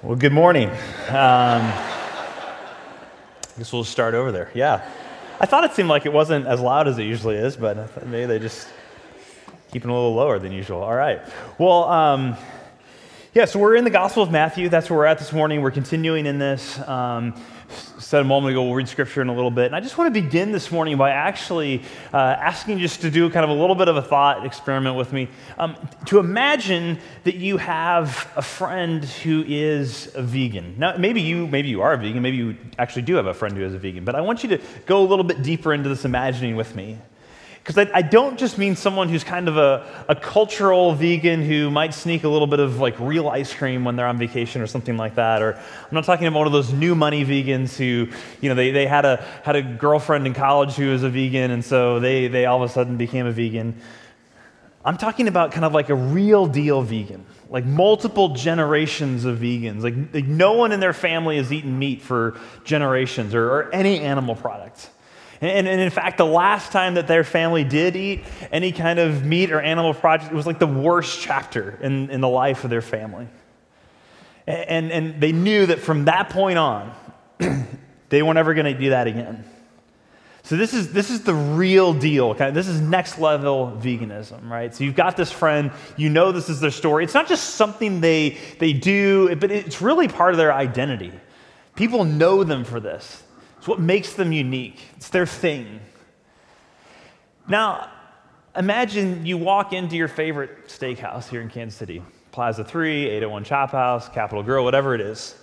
Well, good morning. Um, I guess we'll start over there. Yeah. I thought it seemed like it wasn't as loud as it usually is, but maybe they just keeping a little lower than usual. All right. Well, um, yeah, so we're in the Gospel of Matthew. That's where we're at this morning. We're continuing in this. Um, said a moment ago, we'll read scripture in a little bit. And I just want to begin this morning by actually uh, asking you just to do kind of a little bit of a thought experiment with me. Um, to imagine that you have a friend who is a vegan. Now, maybe you, maybe you are a vegan, maybe you actually do have a friend who is a vegan, but I want you to go a little bit deeper into this imagining with me. Because I, I, don't just mean someone who's kind of a, a cultural vegan who might sneak a little bit of like real ice cream when they're on vacation or something like that. Or I'm not talking about one of those new money vegans who, you know, they, they had, a, had a girlfriend in college who was a vegan and so they, they all of a sudden became a vegan. I'm talking about kind of like a real deal vegan, like multiple generations of vegans. Like, like no one in their family has eaten meat for generations or, or any animal products. And, and, in fact, the last time that their family did eat any kind of meat or animal product, it was like the worst chapter in, in the life of their family. And, and they knew that from that point on, they weren't ever going to do that again. So this is, this is the real deal. Okay? This is next level veganism, right? So you've got this friend, you know this is their story. It's not just something they, they do, but it's really part of their identity. People know them for this. What makes them unique, it's their thing. Now, imagine you walk into your favorite steakhouse here in Kansas City Plaza 3, 801 Chop House, Capital Grille, whatever it is.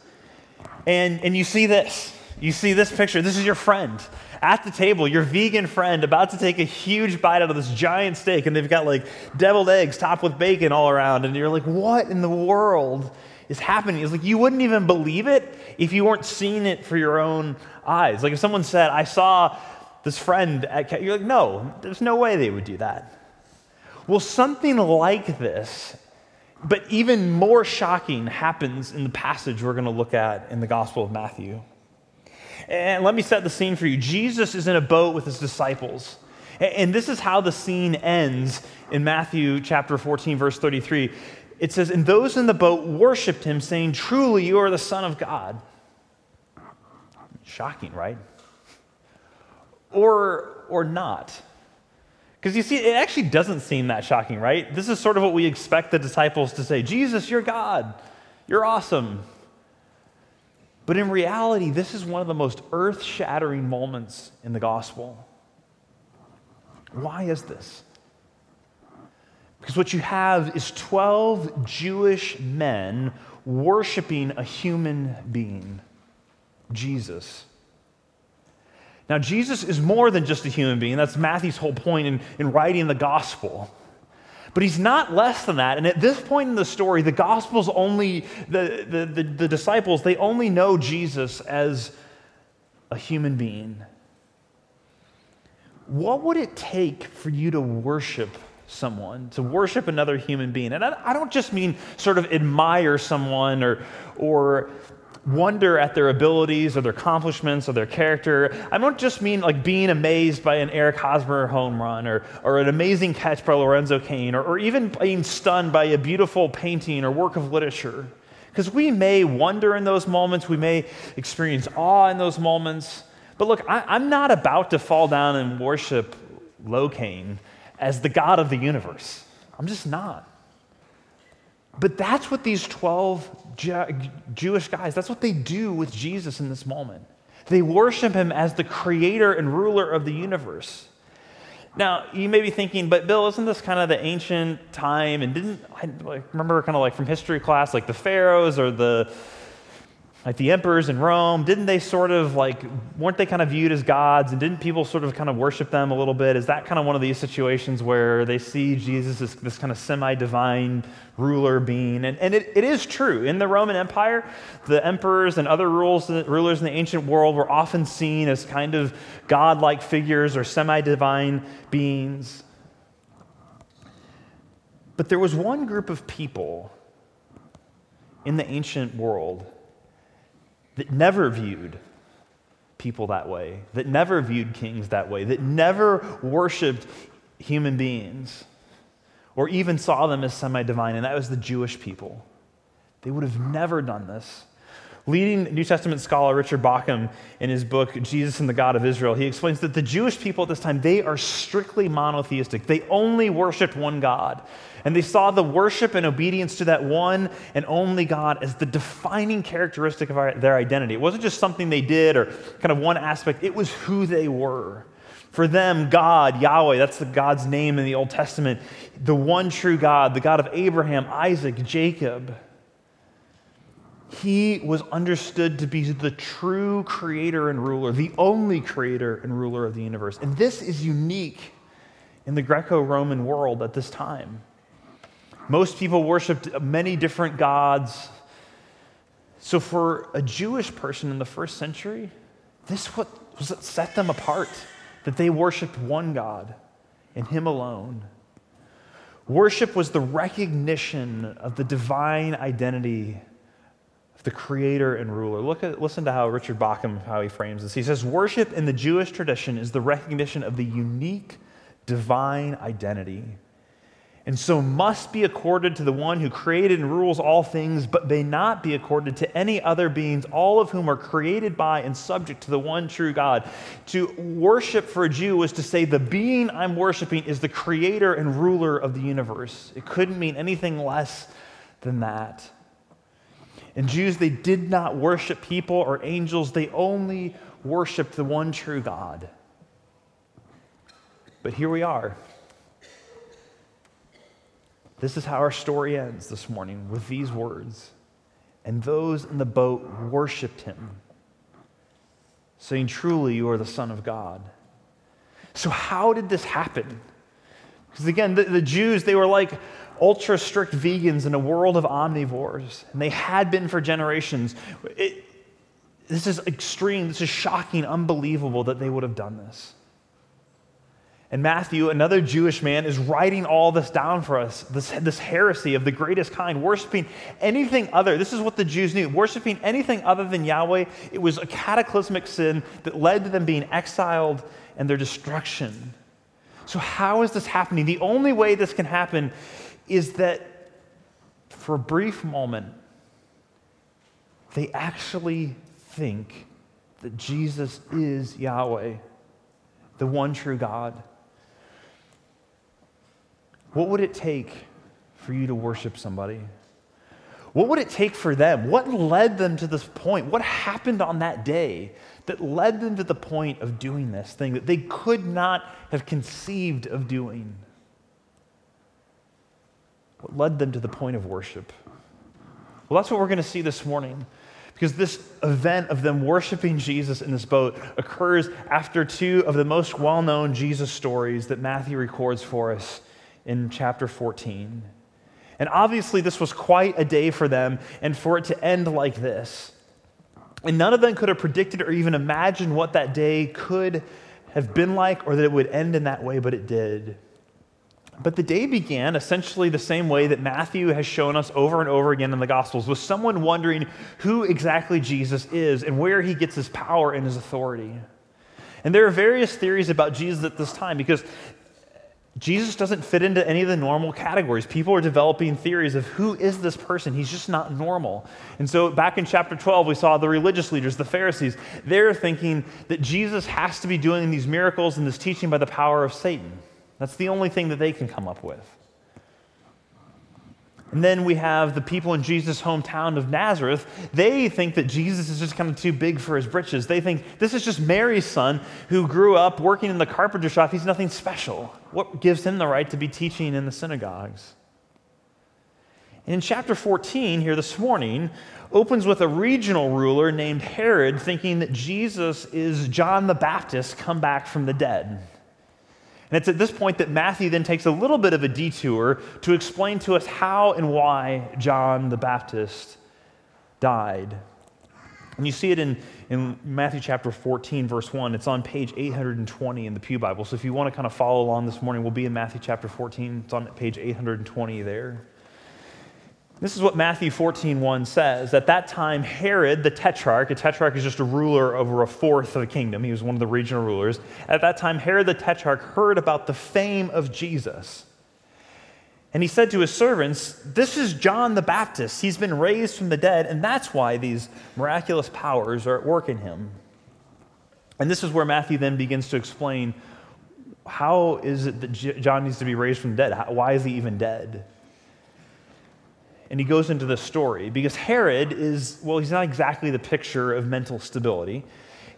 And, and you see this. You see this picture. This is your friend at the table, your vegan friend about to take a huge bite out of this giant steak, and they've got like deviled eggs topped with bacon all around. And you're like, what in the world is happening? It's like you wouldn't even believe it if you weren't seeing it for your own eyes. Like if someone said, I saw this friend at, you're like, no, there's no way they would do that. Well, something like this, but even more shocking, happens in the passage we're going to look at in the Gospel of Matthew. And let me set the scene for you. Jesus is in a boat with his disciples. And this is how the scene ends in Matthew chapter 14, verse 33. It says, And those in the boat worshiped him, saying, Truly, you are the Son of God. Shocking, right? Or, or not. Because you see, it actually doesn't seem that shocking, right? This is sort of what we expect the disciples to say Jesus, you're God. You're awesome. But in reality, this is one of the most earth shattering moments in the gospel. Why is this? Because what you have is 12 Jewish men worshiping a human being. Jesus. Now, Jesus is more than just a human being. That's Matthew's whole point in, in writing the gospel. But he's not less than that. And at this point in the story, the gospel's only, the, the, the, the disciples, they only know Jesus as a human being. What would it take for you to worship someone, to worship another human being? And I, I don't just mean sort of admire someone or, or wonder at their abilities or their accomplishments or their character. I don't just mean like being amazed by an Eric Hosmer home run or, or an amazing catch by Lorenzo Cain or, or even being stunned by a beautiful painting or work of literature. Because we may wonder in those moments, we may experience awe in those moments. But look, I, am not about to fall down and worship Locaine as the God of the universe. I'm just not. But that's what these 12 Jewish guys, that's what they do with Jesus in this moment. They worship him as the creator and ruler of the universe. Now, you may be thinking, but Bill, isn't this kind of the ancient time? And didn't I like, remember kind of like from history class, like the pharaohs or the like the emperors in Rome, didn't they sort of like, weren't they kind of viewed as gods? And didn't people sort of kind of worship them a little bit? Is that kind of one of these situations where they see Jesus as this kind of semi divine ruler being? And, and it, it is true. In the Roman Empire, the emperors and other rules, rulers in the ancient world were often seen as kind of godlike figures or semi divine beings. But there was one group of people in the ancient world that never viewed people that way, that never viewed kings that way, that never worshiped human beings or even saw them as semi divine, and that was the Jewish people. They would have never done this. Leading New Testament scholar Richard Bauckham in his book Jesus and the God of Israel, he explains that the Jewish people at this time, they are strictly monotheistic. They only worshiped one God. And they saw the worship and obedience to that one and only God as the defining characteristic of our, their identity. It wasn't just something they did or kind of one aspect, it was who they were. For them, God, Yahweh, that's the God's name in the Old Testament, the one true God, the God of Abraham, Isaac, Jacob he was understood to be the true creator and ruler, the only creator and ruler of the universe. And this is unique in the Greco Roman world at this time. Most people worshiped many different gods. So, for a Jewish person in the first century, this what was what set them apart that they worshiped one God and Him alone. Worship was the recognition of the divine identity the creator and ruler. Look at, listen to how Richard Bauckham, how he frames this. He says, Worship in the Jewish tradition is the recognition of the unique divine identity. And so must be accorded to the one who created and rules all things, but may not be accorded to any other beings, all of whom are created by and subject to the one true God. To worship for a Jew was to say, the being I'm worshiping is the creator and ruler of the universe. It couldn't mean anything less than that. And Jews, they did not worship people or angels, they only worshiped the one true God. But here we are. This is how our story ends this morning with these words. And those in the boat worshiped him, saying, Truly, you are the Son of God. So, how did this happen? Because again, the, the Jews, they were like, ultra strict vegans in a world of omnivores, and they had been for generations. It, this is extreme, this is shocking, unbelievable that they would have done this. And Matthew, another Jewish man, is writing all this down for us this, this heresy of the greatest kind, worshiping anything other. This is what the Jews knew worshiping anything other than Yahweh. It was a cataclysmic sin that led to them being exiled and their destruction. So, how is this happening? The only way this can happen is that for a brief moment, they actually think that Jesus is Yahweh, the one true God. What would it take for you to worship somebody? What would it take for them? What led them to this point? What happened on that day that led them to the point of doing this thing that they could not have conceived of doing? What led them to the point of worship? Well, that's what we're going to see this morning. Because this event of them worshiping Jesus in this boat occurs after two of the most well known Jesus stories that Matthew records for us in chapter 14. And obviously, this was quite a day for them, and for it to end like this. And none of them could have predicted or even imagined what that day could have been like or that it would end in that way, but it did. But the day began essentially the same way that Matthew has shown us over and over again in the Gospels, with someone wondering who exactly Jesus is and where he gets his power and his authority. And there are various theories about Jesus at this time because Jesus doesn't fit into any of the normal categories. People are developing theories of who is this person? He's just not normal. And so back in chapter 12, we saw the religious leaders, the Pharisees. They're thinking that Jesus has to be doing these miracles and this teaching by the power of Satan. That's the only thing that they can come up with. And then we have the people in Jesus' hometown of Nazareth. They think that Jesus is just kind of too big for his britches. They think this is just Mary's son who grew up working in the carpenter shop. He's nothing special. What gives him the right to be teaching in the synagogues? And in chapter 14, here this morning, opens with a regional ruler named Herod thinking that Jesus is John the Baptist come back from the dead. And it's at this point that Matthew then takes a little bit of a detour to explain to us how and why John the Baptist died. And you see it in, in Matthew chapter 14, verse 1. It's on page 820 in the Pew Bible. So if you want to kind of follow along this morning, we'll be in Matthew chapter 14. It's on page 820 there. This is what Matthew 14:1 says. At that time, Herod, the tetrarch, a tetrarch is just a ruler over a fourth of a kingdom. He was one of the regional rulers. At that time, Herod the tetrarch heard about the fame of Jesus. And he said to his servants, This is John the Baptist. He's been raised from the dead, and that's why these miraculous powers are at work in him. And this is where Matthew then begins to explain how is it that John needs to be raised from the dead? why is he even dead? And he goes into the story because Herod is, well, he's not exactly the picture of mental stability.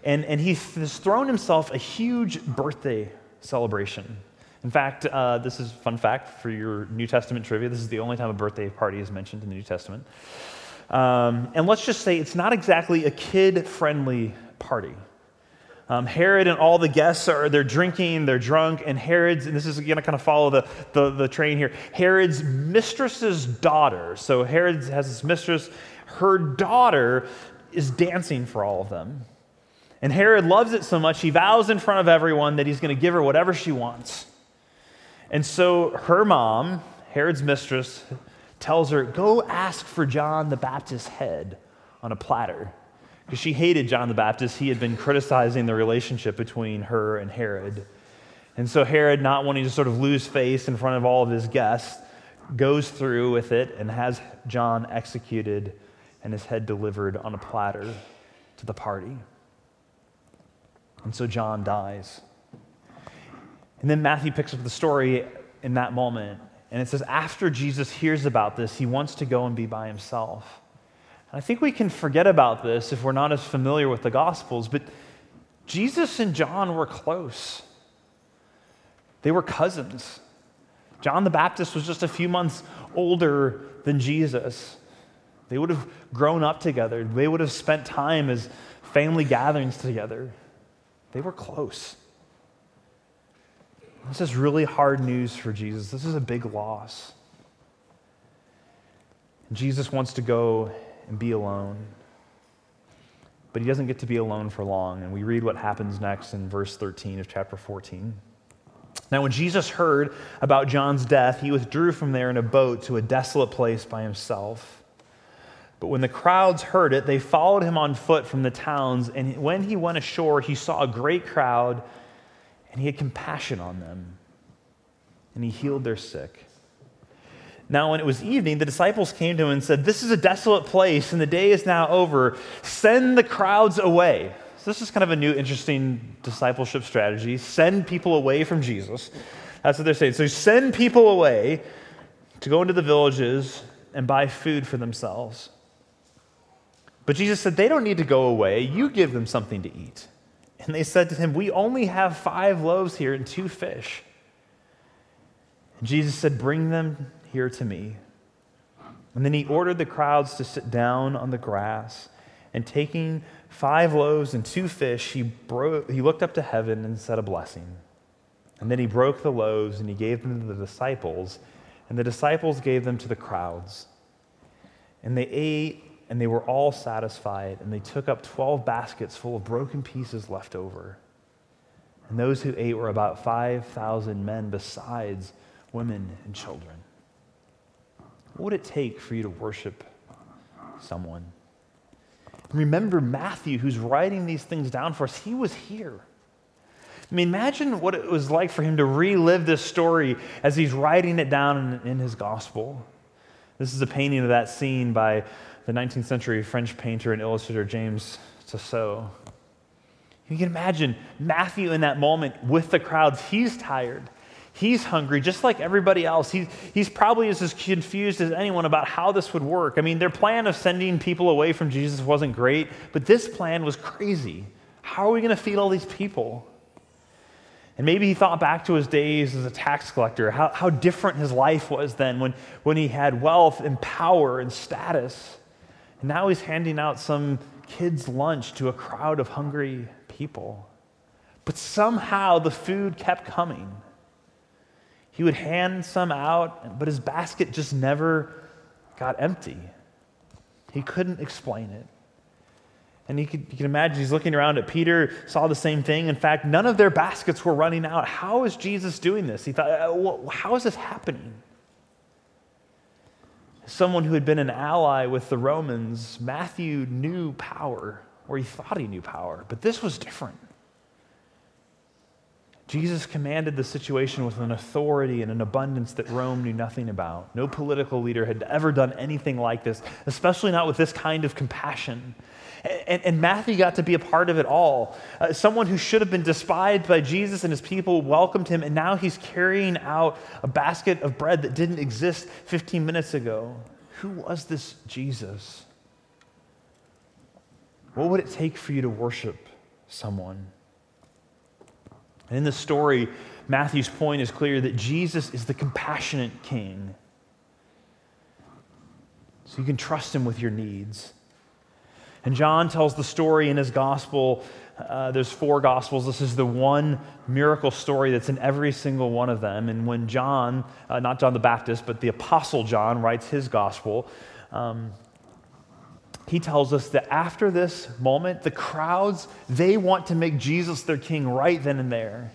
And, and he has thrown himself a huge birthday celebration. In fact, uh, this is fun fact for your New Testament trivia. This is the only time a birthday party is mentioned in the New Testament. Um, and let's just say it's not exactly a kid-friendly party. Um, Herod and all the guests are they're drinking, they're drunk, and Herod's, and this is going to kind of follow the, the, the train here. Herod's mistress's daughter. So Herod has this mistress. Her daughter is dancing for all of them. And Herod loves it so much, he vows in front of everyone that he's going to give her whatever she wants. And so her mom, Herod's mistress, tells her, Go ask for John the Baptist's head on a platter. Because she hated John the Baptist. He had been criticizing the relationship between her and Herod. And so Herod, not wanting to sort of lose face in front of all of his guests, goes through with it and has John executed and his head delivered on a platter to the party. And so John dies. And then Matthew picks up the story in that moment. And it says, after Jesus hears about this, he wants to go and be by himself. I think we can forget about this if we're not as familiar with the Gospels, but Jesus and John were close. They were cousins. John the Baptist was just a few months older than Jesus. They would have grown up together, they would have spent time as family gatherings together. They were close. This is really hard news for Jesus. This is a big loss. Jesus wants to go and be alone. But he doesn't get to be alone for long. And we read what happens next in verse 13 of chapter 14. Now, when Jesus heard about John's death, he withdrew from there in a boat to a desolate place by himself. But when the crowds heard it, they followed him on foot from the towns. And when he went ashore, he saw a great crowd and he had compassion on them, and he healed their sick. Now, when it was evening, the disciples came to him and said, This is a desolate place, and the day is now over. Send the crowds away. So, this is kind of a new, interesting discipleship strategy. Send people away from Jesus. That's what they're saying. So, send people away to go into the villages and buy food for themselves. But Jesus said, They don't need to go away. You give them something to eat. And they said to him, We only have five loaves here and two fish. And Jesus said, Bring them here to me. And then he ordered the crowds to sit down on the grass. And taking five loaves and two fish, he, broke, he looked up to heaven and said a blessing. And then he broke the loaves and he gave them to the disciples, and the disciples gave them to the crowds. And they ate and they were all satisfied, and they took up 12 baskets full of broken pieces left over. And those who ate were about 5,000 men, besides women and children. What would it take for you to worship someone? Remember Matthew, who's writing these things down for us, he was here. I mean, imagine what it was like for him to relive this story as he's writing it down in, in his gospel. This is a painting of that scene by the 19th century French painter and illustrator James Tissot. You can imagine Matthew in that moment with the crowds. He's tired. He's hungry, just like everybody else. He, he's probably as confused as anyone about how this would work. I mean, their plan of sending people away from Jesus wasn't great, but this plan was crazy. How are we going to feed all these people? And maybe he thought back to his days as a tax collector, how, how different his life was then when, when he had wealth and power and status. And now he's handing out some kid's lunch to a crowd of hungry people. But somehow the food kept coming. He would hand some out, but his basket just never got empty. He couldn't explain it. And you can, can imagine he's looking around at Peter, saw the same thing. In fact, none of their baskets were running out. How is Jesus doing this? He thought, uh, how is this happening? someone who had been an ally with the Romans, Matthew knew power, or he thought he knew power, but this was different. Jesus commanded the situation with an authority and an abundance that Rome knew nothing about. No political leader had ever done anything like this, especially not with this kind of compassion. And, and Matthew got to be a part of it all. Uh, someone who should have been despised by Jesus and his people welcomed him, and now he's carrying out a basket of bread that didn't exist 15 minutes ago. Who was this Jesus? What would it take for you to worship someone? And in the story, Matthew's point is clear that Jesus is the compassionate king. So you can trust him with your needs. And John tells the story in his gospel. Uh, there's four gospels. This is the one miracle story that's in every single one of them. And when John, uh, not John the Baptist, but the Apostle John writes his gospel, um, he tells us that after this moment, the crowds, they want to make Jesus their king right then and there.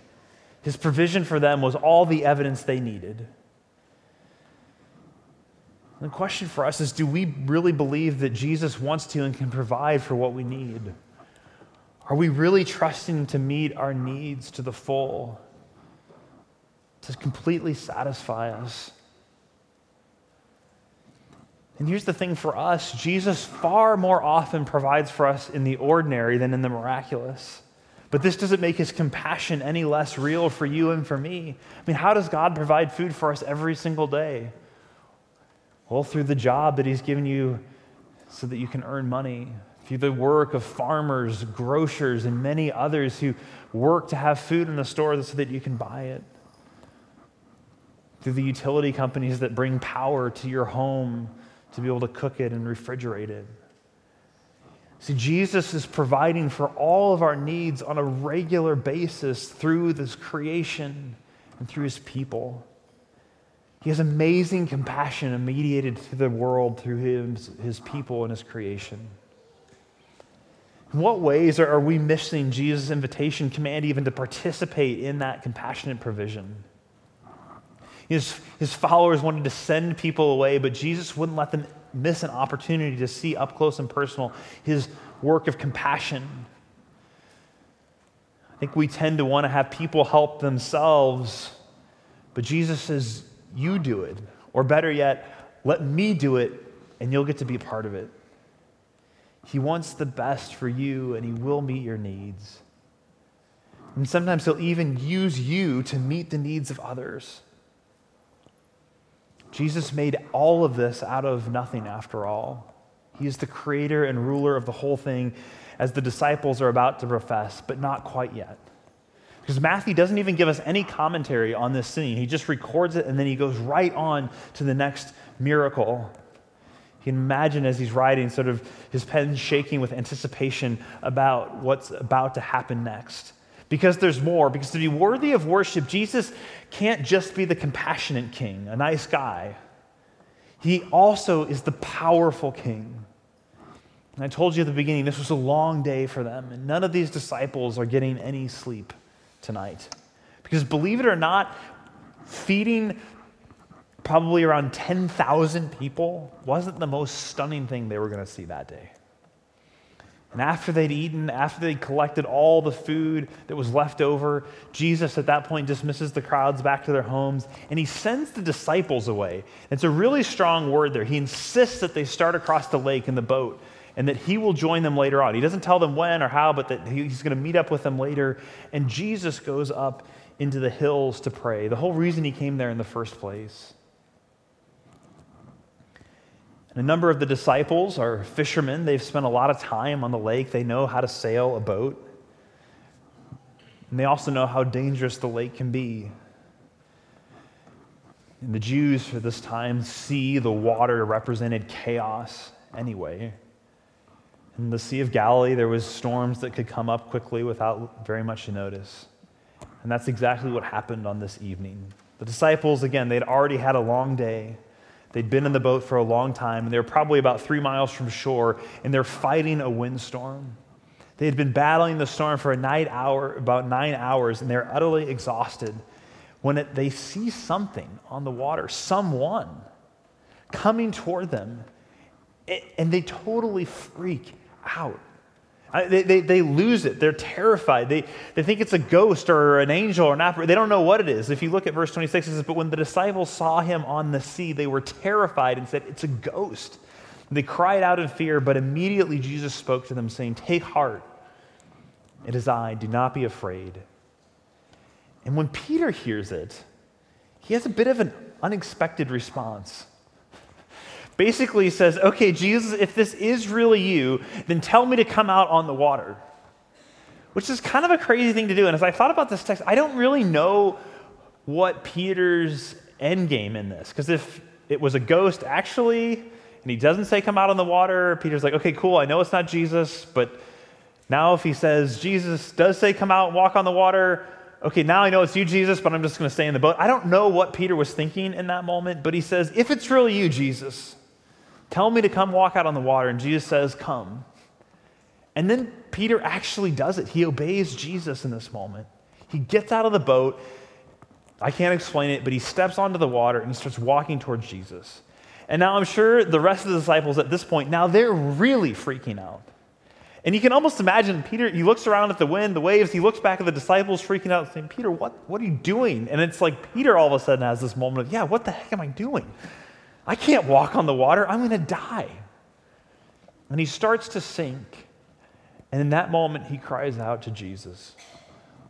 His provision for them was all the evidence they needed. The question for us is do we really believe that Jesus wants to and can provide for what we need? Are we really trusting to meet our needs to the full, to completely satisfy us? And here's the thing for us Jesus far more often provides for us in the ordinary than in the miraculous. But this doesn't make his compassion any less real for you and for me. I mean, how does God provide food for us every single day? Well, through the job that he's given you so that you can earn money, through the work of farmers, grocers, and many others who work to have food in the store so that you can buy it, through the utility companies that bring power to your home to be able to cook it and refrigerate it. See, Jesus is providing for all of our needs on a regular basis through this creation and through his people. He has amazing compassion mediated to the world through his, his people and his creation. In what ways are, are we missing Jesus' invitation, command even to participate in that compassionate provision? His, his followers wanted to send people away, but Jesus wouldn't let them miss an opportunity to see up close and personal his work of compassion. I think we tend to want to have people help themselves, but Jesus says, You do it. Or better yet, let me do it, and you'll get to be a part of it. He wants the best for you, and He will meet your needs. And sometimes He'll even use you to meet the needs of others. Jesus made all of this out of nothing after all. He is the creator and ruler of the whole thing, as the disciples are about to profess, but not quite yet. Because Matthew doesn't even give us any commentary on this scene. He just records it and then he goes right on to the next miracle. You can imagine as he's writing, sort of his pen shaking with anticipation about what's about to happen next because there's more. Because to be worthy of worship, Jesus can't just be the compassionate king, a nice guy. He also is the powerful king. And I told you at the beginning, this was a long day for them, and none of these disciples are getting any sleep tonight. Because believe it or not, feeding probably around 10,000 people wasn't the most stunning thing they were going to see that day. And after they'd eaten, after they'd collected all the food that was left over, Jesus at that point dismisses the crowds back to their homes and he sends the disciples away. It's a really strong word there. He insists that they start across the lake in the boat and that he will join them later on. He doesn't tell them when or how, but that he's going to meet up with them later. And Jesus goes up into the hills to pray. The whole reason he came there in the first place. And a number of the disciples are fishermen. They've spent a lot of time on the lake. They know how to sail a boat. And they also know how dangerous the lake can be. And the Jews for this time see the water represented chaos anyway. In the Sea of Galilee, there was storms that could come up quickly without very much notice. And that's exactly what happened on this evening. The disciples, again, they'd already had a long day. They'd been in the boat for a long time, and they were probably about three miles from shore, and they're fighting a windstorm. They had been battling the storm for a night hour, about nine hours, and they're utterly exhausted when it, they see something on the water, someone coming toward them, and they totally freak out. They, they, they lose it. They're terrified. They, they think it's a ghost or an angel or an. They don't know what it is. If you look at verse 26, it says, But when the disciples saw him on the sea, they were terrified and said, It's a ghost. They cried out in fear, but immediately Jesus spoke to them, saying, Take heart. It is I. Do not be afraid. And when Peter hears it, he has a bit of an unexpected response. Basically, says, Okay, Jesus, if this is really you, then tell me to come out on the water. Which is kind of a crazy thing to do. And as I thought about this text, I don't really know what Peter's end game in this. Because if it was a ghost actually, and he doesn't say come out on the water, Peter's like, okay, cool, I know it's not Jesus, but now if he says Jesus does say come out and walk on the water, okay, now I know it's you, Jesus, but I'm just going to stay in the boat. I don't know what Peter was thinking in that moment, but he says, if it's really you, Jesus, Tell me to come walk out on the water. And Jesus says, Come. And then Peter actually does it. He obeys Jesus in this moment. He gets out of the boat. I can't explain it, but he steps onto the water and starts walking towards Jesus. And now I'm sure the rest of the disciples at this point, now they're really freaking out. And you can almost imagine Peter, he looks around at the wind, the waves, he looks back at the disciples freaking out, saying, Peter, what, what are you doing? And it's like Peter all of a sudden has this moment of, yeah, what the heck am I doing? I can't walk on the water. I'm going to die. And he starts to sink. And in that moment, he cries out to Jesus,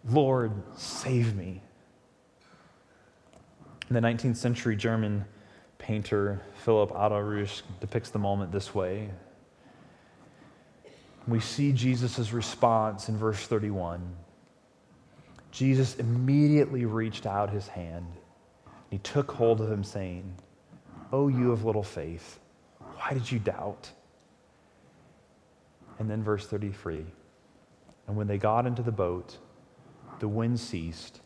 Lord, save me. In the 19th century German painter Philipp Ahlerusch depicts the moment this way. We see Jesus' response in verse 31. Jesus immediately reached out his hand. He took hold of him, saying, Oh, you of little faith, why did you doubt? And then verse 33 And when they got into the boat, the wind ceased,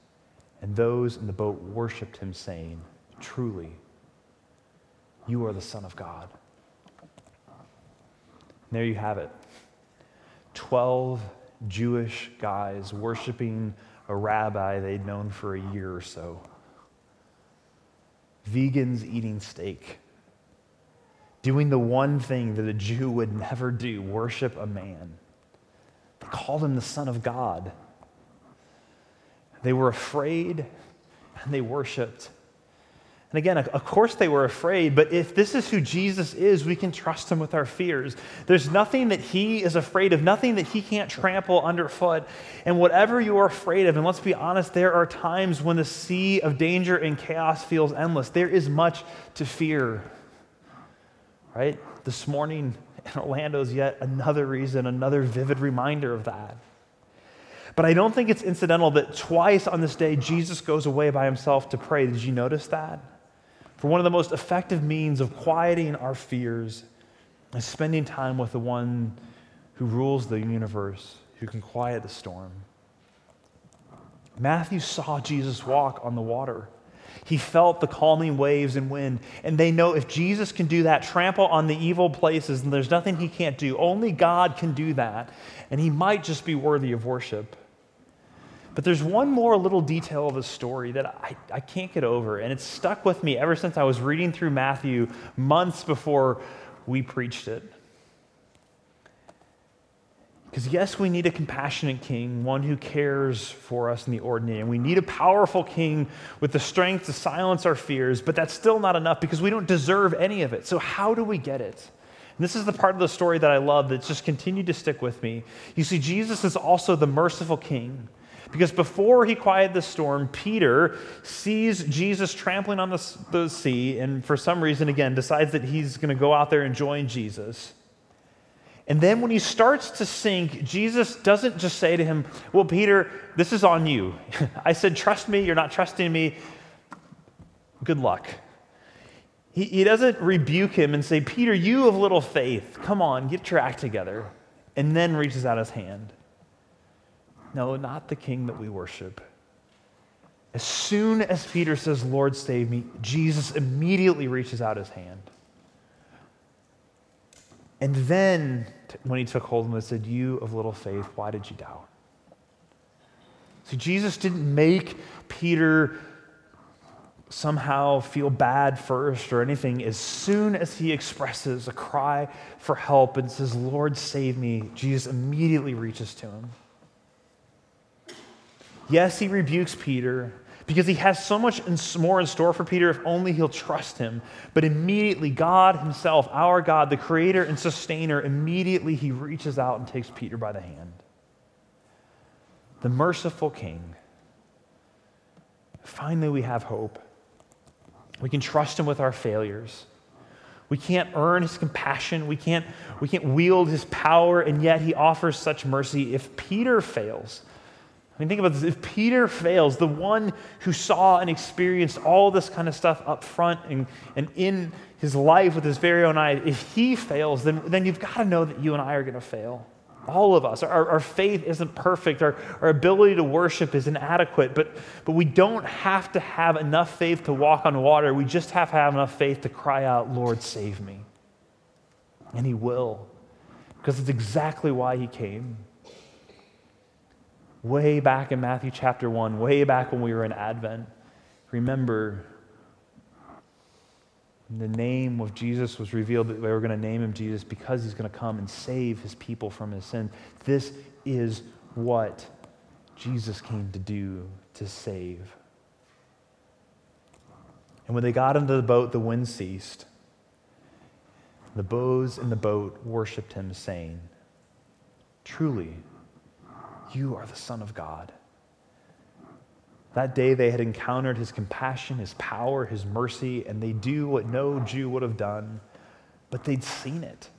and those in the boat worshiped him, saying, Truly, you are the Son of God. And there you have it 12 Jewish guys worshiping a rabbi they'd known for a year or so vegans eating steak, doing the one thing that a Jew would never do worship a man. They called him the Son of God. They were afraid and they worshiped. And again, of course they were afraid, but if this is who Jesus is, we can trust him with our fears. There's nothing that he is afraid of, nothing that he can't trample underfoot. And whatever you are afraid of, and let's be honest, there are times when the sea of danger and chaos feels endless. There is much to fear. Right? This morning in Orlando is yet another reason, another vivid reminder of that. But I don't think it's incidental that twice on this day Jesus goes away by himself to pray. Did you notice that? For one of the most effective means of quieting our fears is spending time with the one who rules the universe, who can quiet the storm. Matthew saw Jesus walk on the water. He felt the calming waves and wind. And they know if Jesus can do that, trample on the evil places, and there's nothing he can't do. Only God can do that. And he might just be worthy of worship. But there's one more little detail of the story that I, I can't get over, and it's stuck with me ever since I was reading through Matthew months before we preached it. Because, yes, we need a compassionate king, one who cares for us in the ordinary. And we need a powerful king with the strength to silence our fears, but that's still not enough because we don't deserve any of it. So, how do we get it? And this is the part of the story that I love that's just continued to stick with me. You see, Jesus is also the merciful king because before he quieted the storm, Peter sees Jesus trampling on the, the sea, and for some reason, again, decides that he's going to go out there and join Jesus. And then when he starts to sink, Jesus doesn't just say to him, Well, Peter, this is on you. I said, Trust me, you're not trusting me. Good luck. He, he doesn't rebuke him and say, Peter, you of little faith, come on, get your act together. And then reaches out his hand. No, not the king that we worship. As soon as Peter says, Lord, save me, Jesus immediately reaches out his hand. And then, when he took hold of him, he said, You of little faith, why did you doubt? See, Jesus didn't make Peter somehow feel bad first or anything, as soon as he expresses a cry for help and says, Lord, save me, Jesus immediately reaches to him. Yes, he rebukes Peter because he has so much more in store for Peter if only he'll trust him. But immediately, God Himself, our God, the creator and sustainer, immediately he reaches out and takes Peter by the hand. The merciful King. Finally, we have hope. We can trust him with our failures. We can't earn his compassion. We can't, we can't wield his power, and yet he offers such mercy. If Peter fails, I mean, think about this. If Peter fails, the one who saw and experienced all this kind of stuff up front and, and in his life with his very own eyes, if he fails, then, then you've got to know that you and I are going to fail. All of us. Our, our faith isn't perfect. Our, our ability to worship is inadequate, but, but we don't have to have enough faith to walk on water. We just have to have enough faith to cry out, Lord, save me. And He will, because it's exactly why He came. Way back in Matthew chapter 1, way back when we were in Advent, remember the name of Jesus was revealed that they were going to name him Jesus because he's going to come and save his people from his sin. This is what Jesus came to do to save. And when they got into the boat, the wind ceased. The bows in the boat worshiped him, saying, Truly, you are the Son of God. That day they had encountered his compassion, his power, his mercy, and they do what no Jew would have done, but they'd seen it.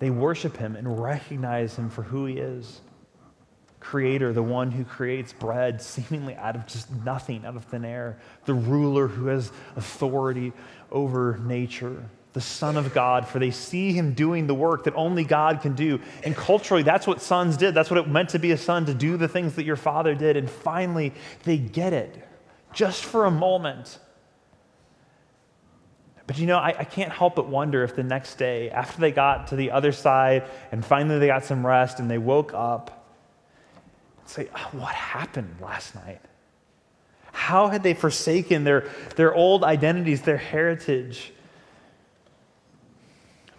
They worship him and recognize him for who he is creator, the one who creates bread seemingly out of just nothing, out of thin air, the ruler who has authority over nature the Son of God, for they see him doing the work that only God can do. And culturally, that's what sons did. That's what it meant to be a son, to do the things that your father did. And finally, they get it just for a moment. But you know, I, I, can't help but wonder if the next day, after they got to the other side and finally they got some rest and they woke up, say, oh, What happened last night? How had they forsaken their, their old identities, their heritage?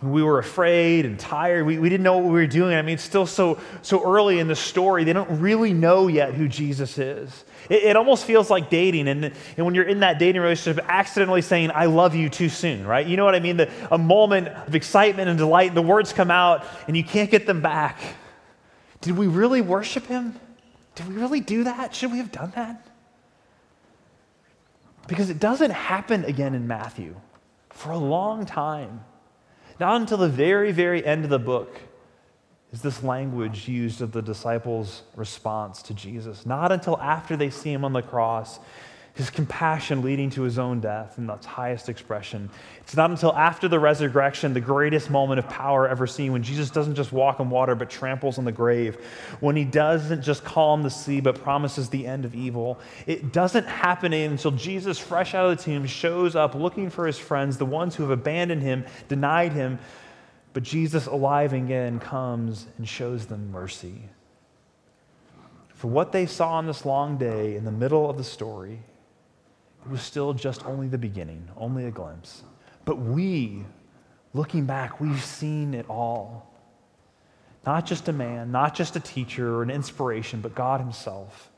We were afraid and tired. We, we didn't know what we were doing. I mean, it's still so, so early in the story. They don't really know yet who Jesus is. It, it, almost feels like dating. And, and when you're in that dating relationship, accidentally saying, I love you too soon, right? You know what I mean? The, a moment of excitement and delight, the words come out, and you can't get them back. Did we really worship him? Did we really do that? Should we have done that? Because it doesn't happen again in Matthew for a long time. Not until the very, very end of the book is this language used of the disciples' response to Jesus. Not until after they see him on the cross his compassion leading to his own death in its highest expression. It's not until after the resurrection, the greatest moment of power ever seen, when Jesus doesn't just walk on water but tramples on the grave, when he doesn't just calm the sea but promises the end of evil. It doesn't happen until Jesus, fresh out of the tomb, shows up looking for his friends, the ones who have abandoned him, denied him. But Jesus, alive again, comes and shows them mercy. For what they saw on this long day in the middle of the story, was still just only the beginning, only a glimpse. But we, looking back, we've seen it all. Not just a man, not just a teacher or an inspiration, but God Himself.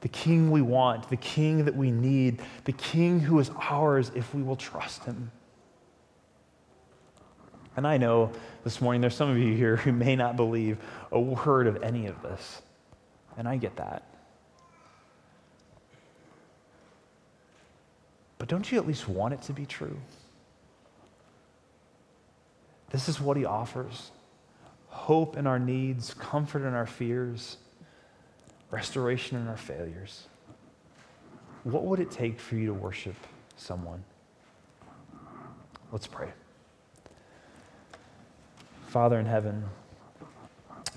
The King we want, the King that we need, the King who is ours if we will trust Him. And I know this morning there's some of you here who may not believe a word of any of this. And I get that. But don't you at least want it to be true? This is what he offers hope in our needs, comfort in our fears, restoration in our failures. What would it take for you to worship someone? Let's pray. Father in heaven,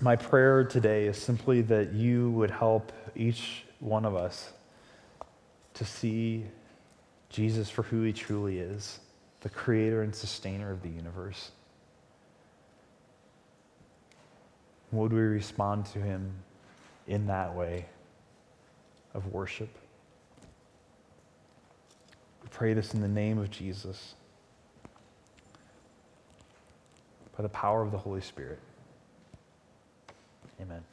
my prayer today is simply that you would help each one of us to see Jesus for who he truly is, the creator and sustainer of the universe. Would we respond to him in that way of worship? We pray this in the name of Jesus, by the power of the Holy Spirit. Amen.